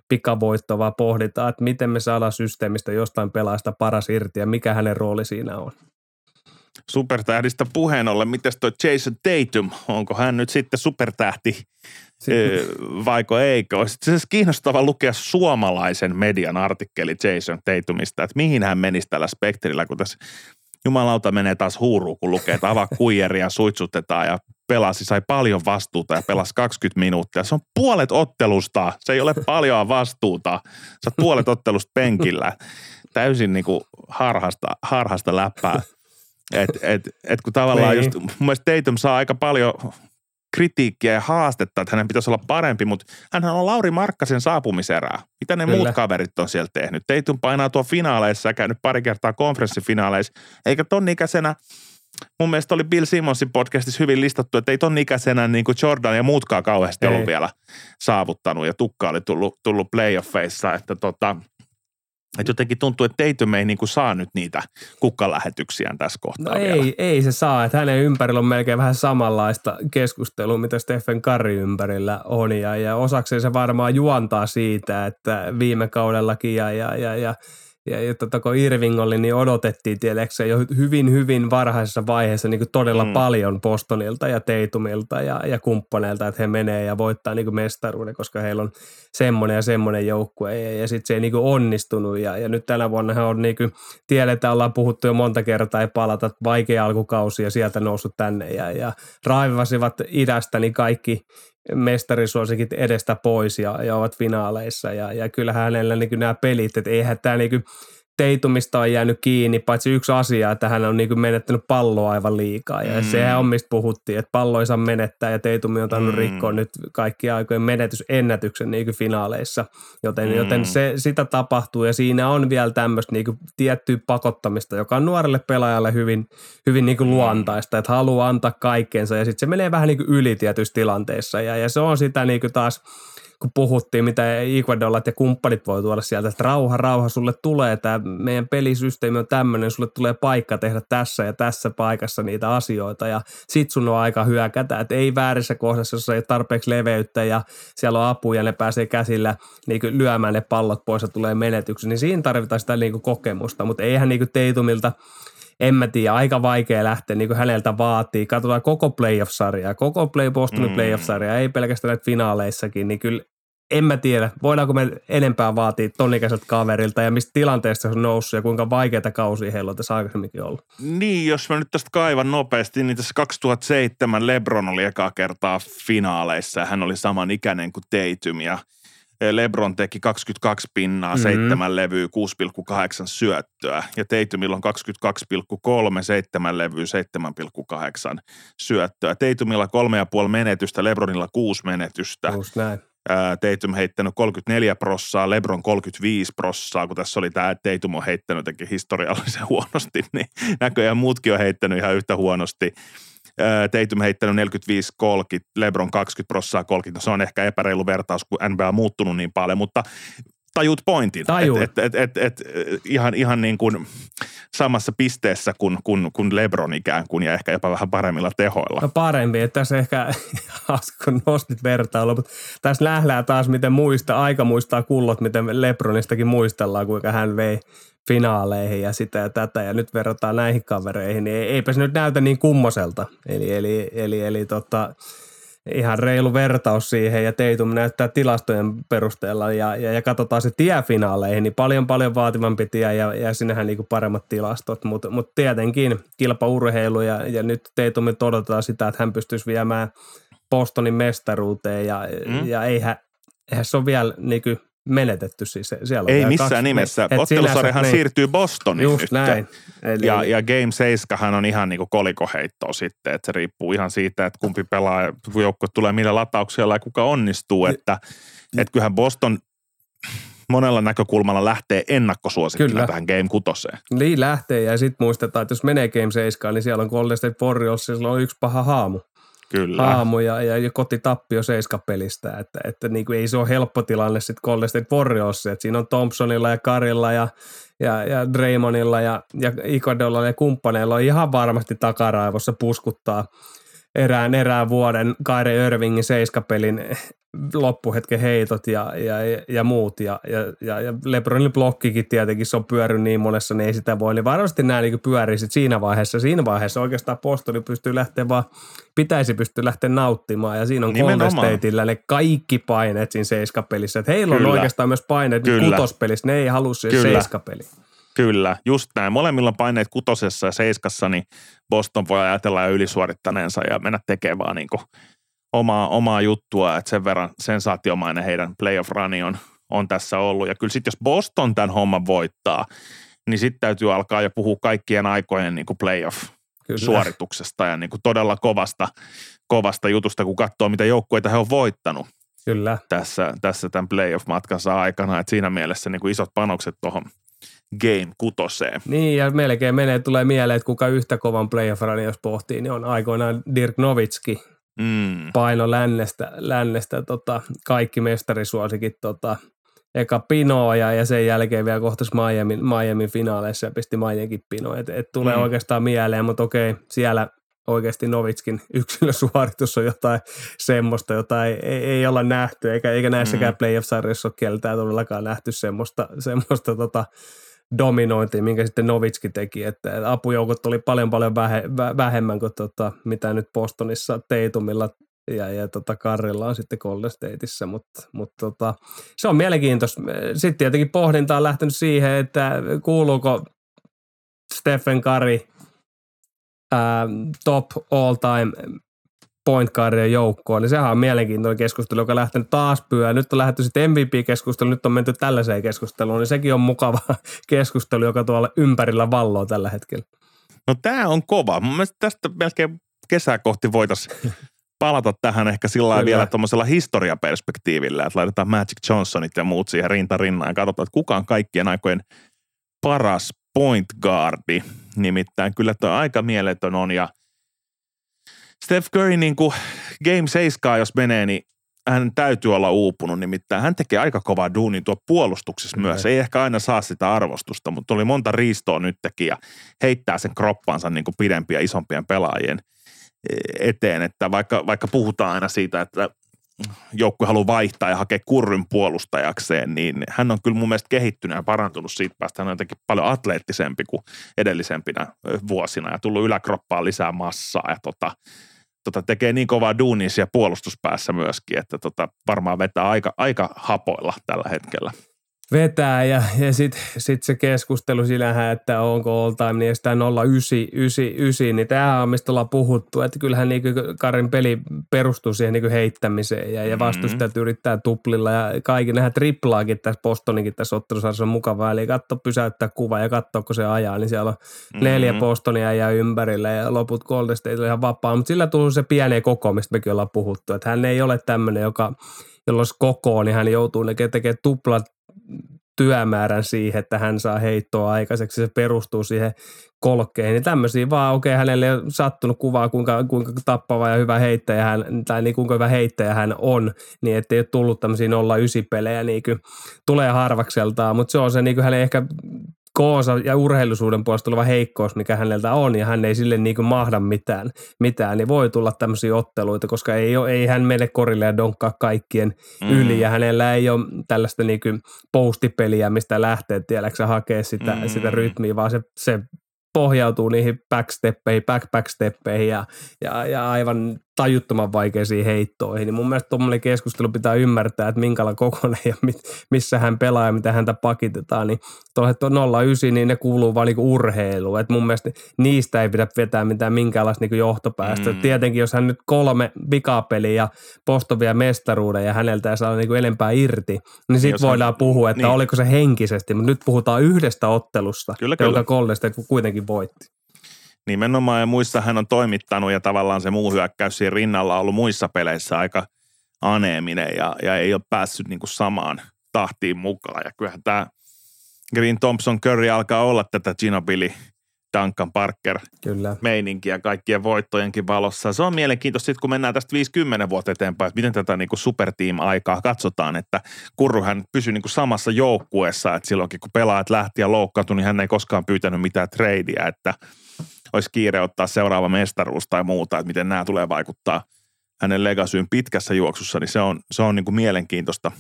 pikavoittoa, vaan pohditaan, että miten me saadaan systeemistä jostain pelaajasta paras irti ja mikä hänen rooli siinä on. Supertähdistä puheen ollen, miten toi Jason Tatum, onko hän nyt sitten supertähti vaiko eikö? Olisi se kiinnostava lukea suomalaisen median artikkeli Jason Tatumista, että mihin hän menisi tällä spektrillä, kun tässä jumalauta menee taas huuruun, kun lukee, että avaa kuijeria, suitsutetaan ja pelasi, sai paljon vastuuta ja pelasi 20 minuuttia. Se on puolet ottelusta, se ei ole paljon vastuuta. Sä puolet ottelusta penkillä. Täysin niin kuin harhasta, harhasta läppää. Et, et, et kun tavallaan niin. just, mun mielestä Tatum saa aika paljon kritiikkiä ja haastetta, että hänen pitäisi olla parempi, mutta hän on Lauri Markkasen saapumiserää. Mitä ne Kyllä. muut kaverit on siellä tehnyt? Teitun painaa tuo finaaleissa ja käynyt pari kertaa konferenssifinaaleissa, eikä ton ikäisenä mun mielestä oli Bill Simmonsin podcastissa hyvin listattu, että ei ton ikäisenä niin kuin Jordan ja muutkaan kauheasti ei. ollut vielä saavuttanut ja tukka oli tullut, tullut playoffeissa, että tota, että jotenkin tuntuu, että Tatum ei niin kuin saa nyt niitä kukkalähetyksiä tässä kohtaa no vielä. ei, ei se saa. Että hänen ympärillä on melkein vähän samanlaista keskustelua, mitä Stephen Curry ympärillä on. Ja, ja osakseen se varmaan juontaa siitä, että viime kaudellakin ja, ja, ja, ja – ja, ja tota, kun Irving oli, niin odotettiin tiedätkö, jo hyvin, hyvin varhaisessa vaiheessa niin kuin todella mm. paljon Bostonilta ja Teitumilta ja, ja kumppaneilta, että he menee ja voittaa niin kuin mestaruuden, koska heillä on semmoinen ja semmoinen joukkue. Ja, ja sitten se ei niin kuin onnistunut. Ja, ja nyt tänä vuonna he on niin kuin, tiedetään, ollaan puhuttu jo monta kertaa ja palata vaikea alkukausi ja sieltä noussut tänne. Ja, ja raivasivat idästä niin kaikki mestarisuosikit edestä pois ja, ja ovat finaaleissa. Ja, ja kyllähän hänellä niin nämä pelit, että eihän tämä niin Teitumista on jäänyt kiinni, paitsi yksi asia, että hän on niin menettänyt palloa aivan liikaa. Ja mm. sehän on mistä puhuttiin, että pallo ei saa menettää ja Teitumi on tainnut mm. rikkoa nyt kaikki aikojen menetysennätyksen niin finaaleissa. Joten, mm. joten se, sitä tapahtuu ja siinä on vielä tämmöistä niin tiettyä pakottamista, joka on nuorelle pelaajalle hyvin, hyvin niin kuin mm. luontaista, että haluaa antaa kaikkeensa ja sitten se menee vähän niin kuin yli tietyissä tilanteissa ja, ja se on sitä niin kuin taas – kun puhuttiin, mitä Ecuadorat ja kumppanit voi tuoda sieltä, että rauha, rauha, sulle tulee tämä meidän pelisysteemi on tämmöinen, sulle tulee paikka tehdä tässä ja tässä paikassa niitä asioita ja sit sun on aika hyökätä, että ei väärissä kohdassa, jos ei ole tarpeeksi leveyttä ja siellä on apu ja ne pääsee käsillä niin lyömään ne pallot pois ja tulee menetyksi, niin siinä tarvitaan sitä niin kokemusta, mutta eihän niin Teitumilta en mä tiedä, aika vaikea lähteä niin kuin häneltä vaatii. Katsotaan koko playoff-sarjaa, koko play Bostonin mm. playoff-sarjaa, ei pelkästään näitä finaaleissakin, niin kyllä en mä tiedä, voidaanko me enempää vaatia tonikäiseltä kaverilta ja mistä tilanteesta se on noussut ja kuinka vaikeita kausia heillä on tässä aikaisemminkin ollut. Niin, jos mä nyt tästä kaivan nopeasti, niin tässä 2007 Lebron oli ekaa kertaa finaaleissa ja hän oli saman ikäinen kuin Tatum ja Lebron teki 22 pinnaa, mm-hmm. 7 levyä, 6,8 syöttöä ja Tatumilla on 22,3, 7 levyä, 7,8 syöttöä. Tatumilla 3,5 menetystä, Lebronilla 6 menetystä. Just näin. Tatum heittänyt 34 prossaa, Lebron 35 prossaa, kun tässä oli tämä, että Tatum on heittänyt jotenkin historiallisen huonosti, niin näköjään muutkin on heittänyt ihan yhtä huonosti. Tatum heittänyt 45-30, Lebron 20 prossaa 30, no se on ehkä epäreilu vertaus, kun NBA on muuttunut niin paljon, mutta tajut pointin. Et, et, et, et, et, ihan, ihan niin kuin samassa pisteessä kuin, kuin, kuin Lebron ikään kuin ja ehkä jopa vähän paremmilla tehoilla. No parempi, että tässä ehkä, kun nostit vertailua, mutta tässä nähdään taas, miten muista, aika muistaa kullot, miten Lebronistakin muistellaan, kuinka hän vei finaaleihin ja sitä ja tätä ja nyt verrataan näihin kavereihin, niin eipä se nyt näytä niin kummoselta. Eli, eli, eli, eli tota, ihan reilu vertaus siihen ja Teitum näyttää tilastojen perusteella ja, ja, ja katsotaan se tie finaaleihin, niin paljon paljon vaativampi tie ja, ja sinnehän niinku paremmat tilastot, mutta mut tietenkin kilpaurheilu ja, ja nyt Teitumin todetaan sitä, että hän pystyisi viemään Bostonin mestaruuteen ja, mm. ja eihän, eihän se ole vielä niinku menetetty siis. Siellä Ei missään kaksi, nimessä. Ottelusarjahan niin. siirtyy Bostoniin Just nyt. näin. Eli, ja, ja Game 7 on ihan niin kuin kolikoheittoa sitten, että se riippuu ihan siitä, että kumpi pelaa, joukko tulee millä latauksella ja kuka onnistuu. Että, että kyllähän Boston monella näkökulmalla lähtee ennakkosuosikkina tähän Game 6. Niin lähtee ja sitten muistetaan, että jos menee Game 7, niin siellä on Golden State Warriors, siellä on yksi paha haamu. Kyllä. aamu ja, ja, kotitappio seiskapelistä, että, että niin kuin ei se ole helppo tilanne sitten Golden State Warriors, että siinä on Thompsonilla ja Karilla ja, ja, ja Draymonilla ja, ja Ikodolla ja kumppaneilla on ihan varmasti takaraivossa puskuttaa erään, erään vuoden Kyrie Irvingin seiskapelin loppuhetken heitot ja, ja, ja muut. Ja, ja, ja Lebronin blokkikin tietenkin, se on pyörinyt niin monessa, niin ei sitä voi. Niin varmasti nämä niin pyörii sit siinä vaiheessa. Siinä vaiheessa oikeastaan postoli pystyy lähteä vaan, pitäisi pystyä lähteä nauttimaan. Ja siinä on Golden Stateillä ne kaikki paineet siinä seiskapelissä. Että heillä Kyllä. on oikeastaan myös paineet kutospelissä. Ne ei halua siihen seiskapeliin. Kyllä, just näin. Molemmilla paineet kutosessa ja seiskassa, niin Boston voi ajatella jo ylisuorittaneensa ja mennä tekemään vaan niin omaa, omaa juttua, että sen verran sensaatiomainen heidän playoff runi on, on tässä ollut. Ja kyllä sitten jos Boston tämän homman voittaa, niin sitten täytyy alkaa jo puhua kaikkien aikojen niin kuin playoff Kyllä. suorituksesta ja niin kuin todella kovasta, kovasta jutusta, kun katsoo, mitä joukkueita he on voittanut. Kyllä. Tässä, tässä tämän playoff-matkansa aikana, että siinä mielessä niin kuin isot panokset tuohon game kutoseen. Niin, ja melkein menee, tulee mieleen, että kuka yhtä kovan playoff jos pohtii, niin on aikoinaan Dirk Novitski, mm. paino lännestä, lännestä tota, kaikki mestarisuosikit tota, eka pinoa ja, ja sen jälkeen vielä kohtas Miami, Miami finaaleissa ja pisti Miamikin pinoa. Et, et tulee mm. oikeastaan mieleen, mutta okei, siellä oikeasti Novitskin yksilösuoritus on jotain semmoista, jota ei, ei, ei olla nähty, eikä, eikä näissäkään mm. playoff-sarjoissa ole keltään todellakaan nähty semmoista, semmoista tota, dominointia, minkä sitten Novitski teki, että apujoukot oli paljon paljon vähe, vähemmän kuin tota, mitä nyt Bostonissa Teitumilla ja, ja tota Karrilla on sitten Golden Stateissa, mutta, mutta tota, se on mielenkiintoista. Sitten tietenkin pohdinta on lähtenyt siihen, että kuuluuko Stephen Curry ää, top all time point guardien joukkoon, niin sehän on mielenkiintoinen keskustelu, joka on lähtenyt taas pyöä. Nyt on lähdetty sitten MVP-keskusteluun, nyt on menty tällaiseen keskusteluun, niin sekin on mukava keskustelu, joka tuolla ympärillä valloo tällä hetkellä. No tämä on kova. Mun mielestä tästä melkein kesää kohti voitaisiin palata tähän ehkä sillä lailla vielä tuommoisella historiaperspektiivillä, että laitetaan Magic Johnsonit ja muut siihen rinta rinnaan ja katsotaan, että kuka on kaikkien aikojen paras point guardi. Nimittäin kyllä tuo aika mieletön on ja Steph Curry niin kuin Game 7, jos menee, niin hän täytyy olla uupunut, nimittäin hän tekee aika kovaa duunin tuo puolustuksessa Kyllä. myös. Ei ehkä aina saa sitä arvostusta, mutta oli monta riistoa nyt teki ja heittää sen kroppansa niin kuin pidempien isompien pelaajien eteen, että vaikka, vaikka puhutaan aina siitä, että joukkue haluaa vaihtaa ja hakea kurryn puolustajakseen, niin hän on kyllä mun mielestä kehittynyt ja parantunut siitä päästä. Hän on jotenkin paljon atleettisempi kuin edellisempinä vuosina ja tullut yläkroppaan lisää massaa ja tota, tota tekee niin kovaa duunia siellä puolustuspäässä myöskin, että tota, varmaan vetää aika, aika hapoilla tällä hetkellä vetää ja, ja sitten sit se keskustelu sillähän, että onko all time niin sitä 099, niin tämä on mistä ollaan puhuttu, että kyllähän niin Karin peli perustuu siihen niin heittämiseen ja, ja mm-hmm. vastustajat mm-hmm. yrittää tuplilla ja kaikki nähdään triplaakin tässä Bostonikin tässä ottelusarjassa on mukavaa, eli katso pysäyttää kuva ja katsoa, kun se ajaa, niin siellä on mm-hmm. neljä Bostonia ja ympärillä ja loput Golden State ihan vapaa, mutta sillä tulee se pieni koko, mistä mekin ollaan puhuttu, että hän ei ole tämmöinen, joka jolla olisi koko, niin hän joutuu tekemään tuplat työmäärän siihen, että hän saa heittoa aikaiseksi. Se perustuu siihen kolkkeihin. Niin tämmöisiä vaan, okei, okay, hänelle on sattunut kuvaa, kuinka, kuinka tappava ja hyvä heittäjä hän, tai niin kuinka hyvä heittäjä hän on, niin ettei ole tullut tämmöisiä 0-9 pelejä, niin tulee harvakseltaan, mutta se on se niin kuin hänen ehkä koonsa ja urheilusuuden puolesta oleva heikkous, mikä häneltä on, ja hän ei sille niin kuin mahda mitään, mitään, niin voi tulla tämmöisiä otteluita, koska ei, ole, ei hän mene korille ja donkkaa kaikkien mm. yli, ja hänellä ei ole tällaista niin kuin postipeliä, mistä lähtee, tiedätkö hakea sitä, mm. sitä rytmiä, vaan se, se pohjautuu niihin backsteppeihin, back-backsteppeihin ja, ja, ja aivan tajuttoman vaikeisiin heittoihin. Niin mun mielestä tuommoinen keskustelu pitää ymmärtää, että minkälainen kokonen ja mit, missä hän pelaa ja mitä häntä pakitetaan. Niin tuolla 09, niin ne kuuluu vaan niinku urheiluun. Et mun mielestä niistä ei pidä vetää mitään minkäänlaista niinku johtopäästä. Mm. Tietenkin jos hän nyt kolme vikapeliä ja postovia mestaruuden ja häneltä ei saa niinku enempää irti, niin sitten voidaan hän, puhua, että niin. oliko se henkisesti. Mutta nyt puhutaan yhdestä ottelusta, kyllä, jonka Golden kuitenkin voitti. Nimenomaan ja muissa hän on toimittanut ja tavallaan se muu hyökkäys siinä rinnalla on ollut muissa peleissä aika aneeminen ja, ja ei ole päässyt niin kuin samaan tahtiin mukaan. Ja kyllähän tämä Green Thompson Curry alkaa olla tätä Ginobili Duncan Parker Kyllä. meininkiä kaikkien voittojenkin valossa. Se on mielenkiintoista sitten, kun mennään tästä 50 vuotta eteenpäin, että miten tätä niin kuin superteam-aikaa katsotaan, että Kurruhän pysyy niin kuin samassa joukkueessa, että silloinkin kun pelaajat lähti ja loukkaantui, niin hän ei koskaan pyytänyt mitään tradea, että – olisi kiire ottaa seuraava mestaruus tai muuta, että miten nämä tulee vaikuttaa hänen legasyyn pitkässä juoksussa, niin se on, se on niin kuin mielenkiintoista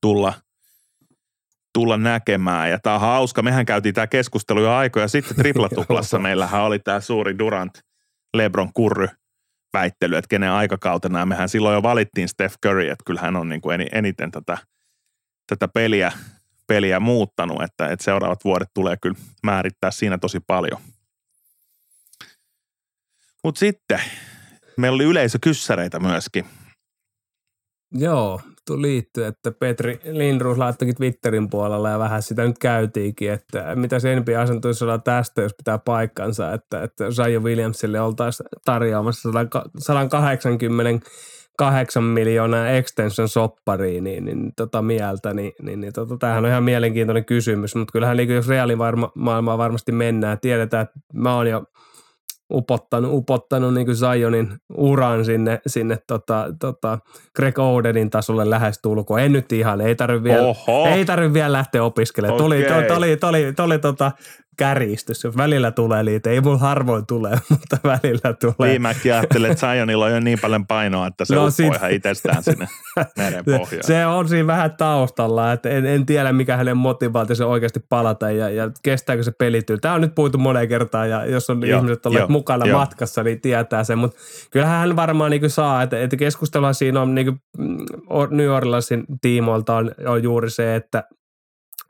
tulla, tulla näkemään. Ja tämä on hauska, mehän käytiin tämä keskustelu jo aikoja sitten triplatuplassa. Meillähän oli tämä suuri Durant, Lebron, Kurry väittely, että kenen aikakautena. Ja mehän silloin jo valittiin Steph Curry, että kyllä hän on niin kuin eniten tätä, tätä peliä, peliä muuttanut, että, että seuraavat vuodet tulee kyllä määrittää siinä tosi paljon. Mutta sitten meillä oli yleisökyssäreitä myöskin. Joo, liittyy, että Petri Lindruus laittokin Twitterin puolella ja vähän sitä nyt käytiinkin, että mitä se asentuisi tästä, jos pitää paikkansa, että, että Zajo Williamsille oltaisiin tarjoamassa 188 miljoonaa extension soppariin, niin, niin tota mieltä, niin, niin, niin tota, tämähän on ihan mielenkiintoinen kysymys, mutta kyllähän niin jos reaalimaailmaa varmasti mennään, tiedetään, että mä oon jo – upottanut, upottanut niin Zionin uran sinne, sinne tota, tota Greg Odenin tasolle lähestulkoon. En nyt ihan, ei tarvitse vielä, ei tarvi vielä lähteä opiskelemaan. Okay. Tuli, tuli, tuli, tuli, tuli tota, kärjistys. Välillä tulee niitä, ei mun harvoin tule, mutta välillä tulee. Niin mäkin ajattelin, että Zionilla on jo niin paljon painoa, että se no, sit... ihan itsestään sinne meren pohjaan. Se on siinä vähän taustalla, että en, en tiedä mikä hänen motivaationsa oikeasti palata ja, ja kestääkö se pelityö. Tämä on nyt puitu moneen kertaan ja jos on jo, ihmiset olleet jo, mukana jo. matkassa, niin tietää sen, mutta kyllähän hän varmaan niin saa, että, että keskustelua siinä on niin New Orleansin tiimoilta on, on juuri se, että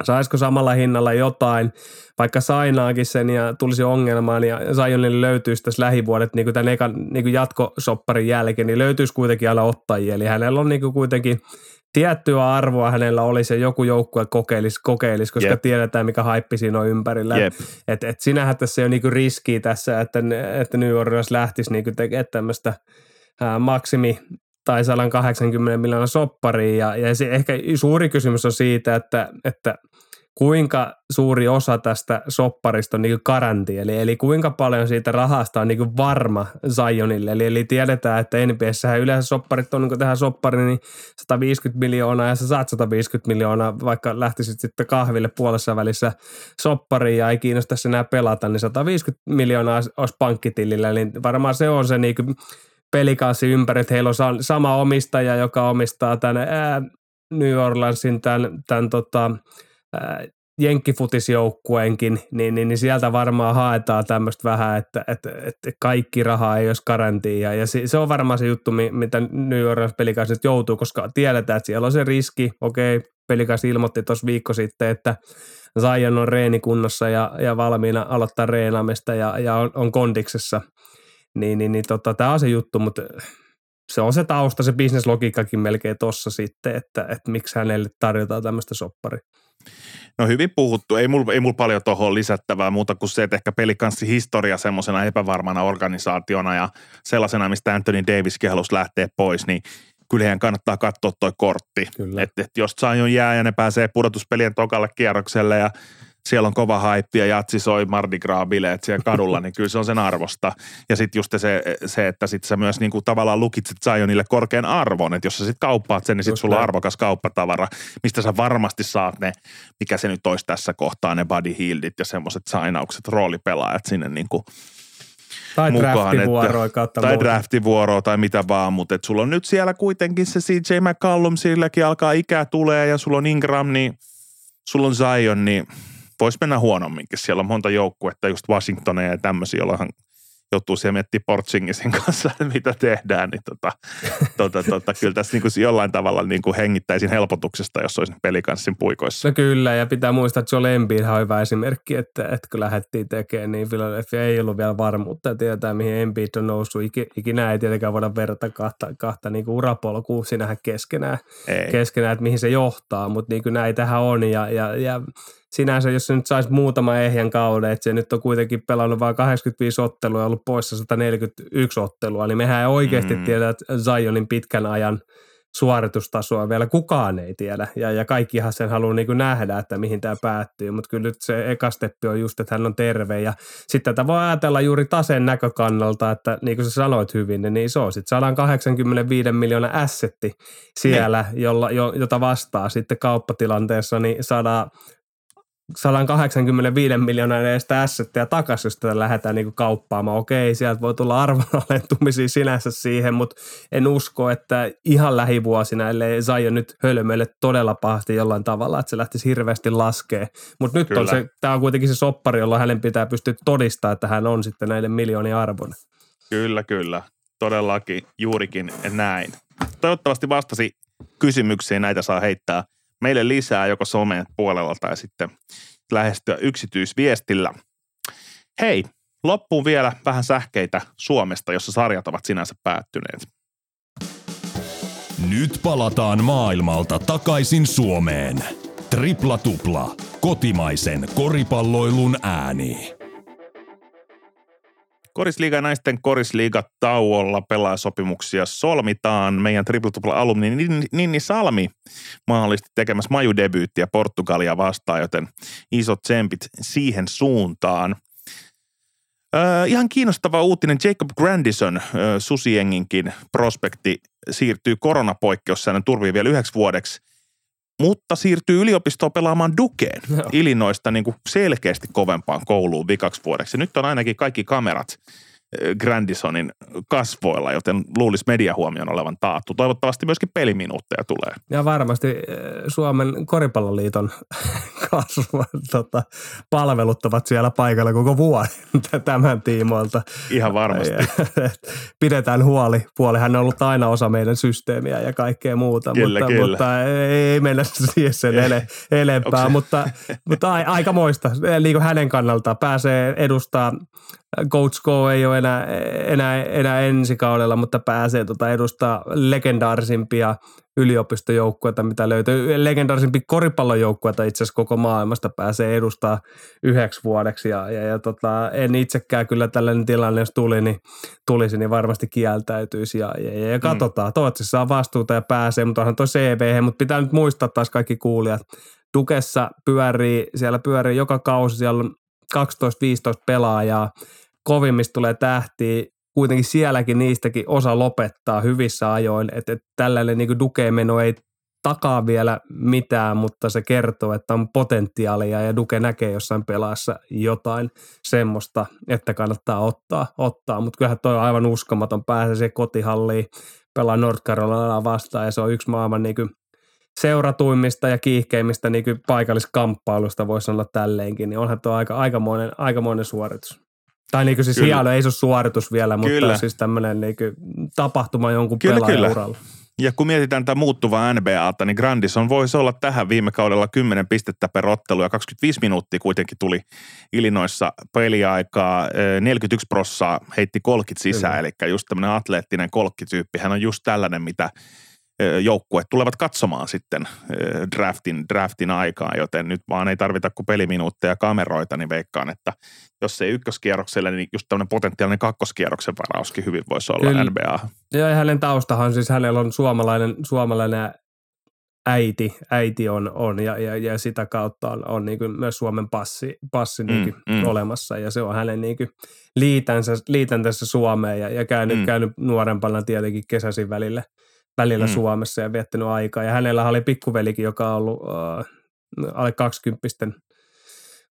saisiko samalla hinnalla jotain, vaikka sainaakin sen ja tulisi ongelmaan ja Zionille löytyisi tässä lähivuodet niin kuin tämän ekan niin kuin jatkosopparin jälkeen, niin löytyisi kuitenkin aina ottajia. Eli hänellä on niin kuin kuitenkin tiettyä arvoa hänellä oli se joku joukkue kokeilis, kokeilis koska yep. tiedetään mikä haippi siinä on ympärillä. Yep. Et, et sinähän tässä ei ole niinku riskiä tässä, että, että New Orleans lähtisi niinku tekemään tämmöistä maksimi tai 180 miljoonaa soppariin ja, ja se ehkä suuri kysymys on siitä, että, että kuinka suuri osa tästä sopparista on niin karanti, eli, eli kuinka paljon siitä rahasta on niin varma Zionille. Eli, eli tiedetään, että NBSsähän yleensä sopparit on niin tähän soppariin niin 150 miljoonaa ja sä saat 150 miljoonaa, vaikka lähtisit sitten kahville puolessa välissä soppariin ja ei kiinnostaisi enää pelata, niin 150 miljoonaa olisi pankkitilillä. Eli varmaan se on se niin pelikaasi ympäri, että heillä on sama omistaja, joka omistaa tänne ää, New Orleansin tämän, tämän tota, jenkkifutisjoukkueenkin, niin, niin, niin, sieltä varmaan haetaan tämmöistä vähän, että, että, että kaikki raha ei olisi karantiin. Ja, se, se, on varmaan se juttu, mitä New Orleans pelikaiset joutuu, koska tiedetään, että siellä on se riski. Okei, pelikais ilmoitti tuossa viikko sitten, että Zion on reenikunnossa ja, ja valmiina aloittaa reenaamista ja, ja on, on kondiksessa. Niin, niin, niin tota, tämä on se juttu, mutta se on se tausta, se bisneslogiikkakin melkein tossa sitten, että, että miksi hänelle tarjotaan tämmöistä sopparia. No hyvin puhuttu. Ei mulla ei mul paljon tuohon lisättävää muuta kuin se, että ehkä pelikanssi historia semmoisena epävarmana organisaationa ja sellaisena, mistä Anthony Daviskin halusi lähteä pois, niin kyllähän kannattaa katsoa toi kortti. Että et jos Zion jää ja ne pääsee pudotuspelien tokalle kierrokselle ja siellä on kova haippi ja jatsi soi Mardi Gras-bileet siellä kadulla, niin kyllä se on sen arvosta. Ja sitten just se, se, että sit sä myös niinku tavallaan lukitset Zionille korkean arvon, että jos sä sitten kauppaat sen, niin sitten sulla on arvokas kauppatavara, mistä sä varmasti saat ne, mikä se nyt olisi tässä kohtaa, ne body healdit ja semmoiset sainaukset, roolipelaajat sinne niinku tai mukaan. Että, tai draftivuoroa tai mitä vaan, mutta et sulla on nyt siellä kuitenkin se CJ McCallum, silläkin alkaa ikää tulee ja sulla on Ingram, niin sulla on Zion, niin – voisi mennä huonomminkin. Siellä on monta joukkuetta, just Washingtonia ja tämmöisiä, jollahan joutuu siellä miettimään Portsingisin kanssa, mitä tehdään, niin tota, tota, tota, kyllä tässä niin kuin jollain tavalla niin kuin hengittäisin helpotuksesta, jos olisi pelikanssin puikoissa. No kyllä, ja pitää muistaa, että Joel Embiid on hyvä esimerkki, että, että kun lähdettiin tekemään, niin Philadelphia ei ollut vielä varmuutta ja tietää, mihin Embiid on noussut. Ikinä ei tietenkään voida verrata kahta, kahta niin kuin urapolkua sinähän keskenään, ei. keskenään, että mihin se johtaa, mutta niin kuin näitähän on, ja, ja, ja sinänsä, jos se nyt saisi muutama ehjän kauden, että se nyt on kuitenkin pelannut vain 85 ottelua ja ollut poissa 141 ottelua, niin mehän ei oikeasti mm. tiedä, Zionin pitkän ajan suoritustasoa vielä kukaan ei tiedä. Ja, ja kaikkihan sen haluaa niin nähdä, että mihin tämä päättyy. Mutta kyllä nyt se eka steppi on just, että hän on terve. Ja sitten tätä voi ajatella juuri taseen näkökannalta, että niin kuin sä sanoit hyvin, niin se on sitten 185 miljoonaa assetti siellä, niin. jolla, jo, jota vastaa sitten kauppatilanteessa, niin saadaan 185 miljoonaa edestä assettia takaisin, jos tätä lähdetään niin kauppaamaan. Okei, sieltä voi tulla arvonalentumisia sinänsä siihen, mutta en usko, että ihan lähivuosina, ellei Zion nyt hölmöille todella pahasti jollain tavalla, että se lähtisi hirveästi laskee. Mutta nyt on se, tämä on kuitenkin se soppari, jolla hänen pitää pystyä todistamaan, että hän on sitten näiden miljoonien arvon. Kyllä, kyllä. Todellakin juurikin näin. Toivottavasti vastasi kysymyksiin, näitä saa heittää – meille lisää joko someen puolella tai sitten lähestyä yksityisviestillä. Hei, loppuun vielä vähän sähkeitä Suomesta, jossa sarjat ovat sinänsä päättyneet. Nyt palataan maailmalta takaisin Suomeen. Tripla tupla. Kotimaisen koripalloilun ääni. Korisliiga ja naisten korisliiga tauolla pelaajasopimuksia solmitaan. Meidän triple tupla alumni Ninni Salmi mahdollisesti tekemässä majudebyyttiä Portugalia vastaan, joten isot tsempit siihen suuntaan. Äh, ihan kiinnostava uutinen. Jacob Grandison, äh, Susienginkin prospekti, siirtyy koronapoikkeussäännön turviin vielä yhdeksi vuodeksi, mutta siirtyy yliopistoon pelaamaan Dukeen Joo. Illinoista niin kuin selkeästi kovempaan kouluun vikaksi vuodeksi. Nyt on ainakin kaikki kamerat – Grandisonin kasvoilla, joten luulisi mediahuomion olevan taattu. Toivottavasti myöskin peliminuutteja tulee. Ja varmasti Suomen koripalloliiton kasvot tota, palveluttavat siellä paikalla koko vuoden tämän tiimoilta. Ihan varmasti. Pidetään huoli. Puoli hän on ollut aina osa meidän systeemiä ja kaikkea muuta, kyllä, mutta, kyllä. mutta ei mennä siihen sen ele, elempää, mutta, mutta aika moista. Niin hänen kannaltaan pääsee edustaa Coach Go ei ole enää, enää, enää ensi kaudella, mutta pääsee tota edustaa legendaarisimpia yliopistojoukkueita, mitä löytyy. Legendaarisimpia koripallojoukkueita itse asiassa koko maailmasta pääsee edustaa yhdeksi vuodeksi. Ja, ja, ja tota, en itsekään kyllä tällainen tilanne, jos tuli, niin, tulisi, niin varmasti kieltäytyisi. Ja, ja, ja, ja katsotaan. Mm. Toivottavasti saa vastuuta ja pääsee, mutta onhan tuo CV, mutta pitää nyt muistaa taas kaikki kuulijat. Tukessa pyörii, siellä pyörii joka kausi, siellä on 12-15 pelaajaa – kovimmista tulee tähtiä, kuitenkin sielläkin niistäkin osa lopettaa hyvissä ajoin, että, että tällainen niin Duke-meno ei takaa vielä mitään, mutta se kertoo, että on potentiaalia ja Duke näkee jossain pelaassa jotain semmoista, että kannattaa ottaa, ottaa. mutta kyllähän toi on aivan uskomaton, pääsee se kotihalliin, pelaa North Carolina vastaan ja se on yksi maailman niin seuratuimmista ja kiihkeimmistä niin paikalliskamppailusta, voisi sanoa tälleenkin, niin onhan tuo aika, aikamoinen, aikamoinen suoritus. Tai niin kuin siis hieno, ei se ole suoritus vielä, mutta kyllä. siis tämmöinen niin tapahtuma jonkun kyllä, pelaajan kyllä. uralla. Ja kun mietitään tätä muuttuvaa NBAta, niin Grandison voisi olla tähän viime kaudella 10 pistettä per ottelu ja 25 minuuttia kuitenkin tuli Ilinoissa peliaikaa. 41 prossaa heitti kolkit sisään, Kyllä. eli just tämmöinen atleettinen kolkkityyppi. Hän on just tällainen, mitä joukkueet tulevat katsomaan sitten draftin, draftin aikaa, joten nyt vaan ei tarvita kuin peliminuutteja ja kameroita, niin veikkaan, että jos ei ykköskierrokselle, niin just tämmöinen potentiaalinen kakkoskierroksen varauskin hyvin voisi olla Kyllä. NBA. Ja hänen taustahan siis hänellä on suomalainen, suomalainen äiti, äiti on, on ja, ja, ja, sitä kautta on, on niin myös Suomen passi, passi niin mm, mm. olemassa ja se on hänen niin liitänsä, liitäntänsä Suomeen ja, ja käynyt, mm. käynyt nuorempana tietenkin kesäisin välillä – välillä mm. Suomessa ja viettänyt aikaa. Ja hänellä oli pikkuvelikin, joka on ollut äh, alle 20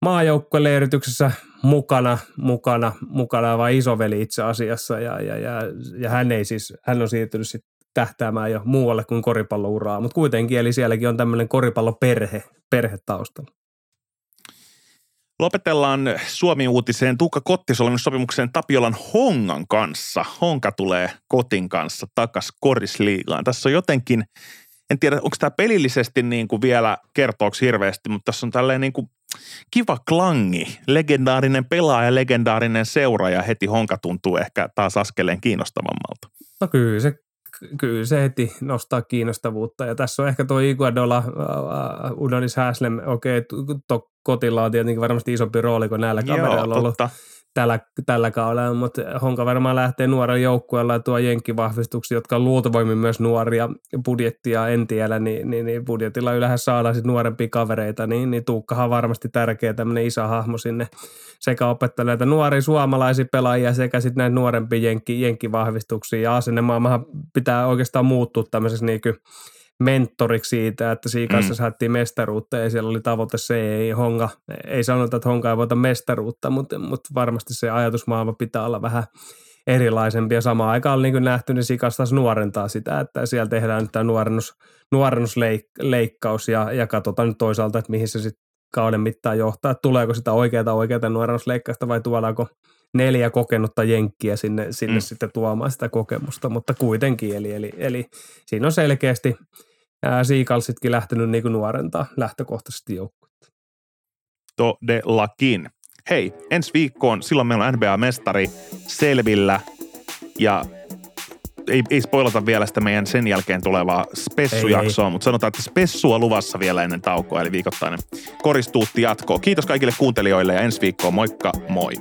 maajoukkueleirityksessä mukana, mukana, mukana vai isoveli itse asiassa. Ja, ja, ja, ja hän ei siis, hän on siirtynyt sitten tähtäämään jo muualle kuin koripallouraa, mutta kuitenkin, eli sielläkin on tämmöinen koripalloperhe, perhe taustalla. Lopetellaan Suomi-uutiseen Tuukka Kottisolmin sopimukseen Tapiolan Hongan kanssa. Honka tulee Kotin kanssa takas Korisliigaan. Tässä on jotenkin, en tiedä onko tämä pelillisesti niin kuin vielä kertooksi hirveästi, mutta tässä on tällainen niin kuin kiva klangi. Legendaarinen pelaaja, legendaarinen seuraaja. Heti Honka tuntuu ehkä taas askeleen kiinnostavammalta. No kyllä se kyllä se heti nostaa kiinnostavuutta. Ja tässä on ehkä tuo Iguadola, uh, Udonis Häslem, okei, okay, kotilla on tietenkin varmasti isompi rooli kuin näillä kavereilla ollut tällä, tällä kaudella, mutta Honka varmaan lähtee nuorella joukkueella ja tuo jenkkivahvistuksia, jotka on luultavoimin myös nuoria budjettia en tiedä, niin, niin, niin budjetilla yleensä saadaan sitten nuorempia kavereita, niin, niin Tuukkahan on varmasti tärkeä tämmöinen iso hahmo sinne sekä opettaa näitä nuoria suomalaisia pelaajia sekä sitten näitä nuorempia jenkki, jenkkivahvistuksia. Ja asennemaailmahan pitää oikeastaan muuttua tämmöisessä niin kuin mentoriksi siitä, että siinä kanssa mm. saattiin mestaruutta ja siellä oli tavoite se, ei Honga, ei sanota, että Honka ei voita mestaruutta, mutta, mutta varmasti se ajatusmaailma pitää olla vähän erilaisempi ja samaan aikaan niin nähty, niin Sikas taas nuorentaa sitä, että siellä tehdään nyt tämä nuorennus, nuorennusleikkaus ja, ja katsotaan nyt toisaalta, että mihin se sitten kauden mittaan johtaa, että tuleeko sitä oikeaa oikeaa nuorennusleikkausta vai tuodaanko neljä kokenutta jenkkiä sinne, sinne mm. sitten tuomaan sitä kokemusta, mutta kuitenkin, eli, eli, eli siinä on selkeästi Siikalsitkin lähtenyt niin nuorentaa lähtökohtaisesti joukkuetta. Todellakin. Hei, ensi viikkoon, silloin meillä on NBA-mestari selvillä ja ei, ei spoilata vielä sitä meidän sen jälkeen tulevaa spessujaksoa, mutta sanotaan, että spessua luvassa vielä ennen taukoa, eli viikoittainen koristuutti jatkoo. Kiitos kaikille kuuntelijoille ja ensi viikkoon, moikka moi!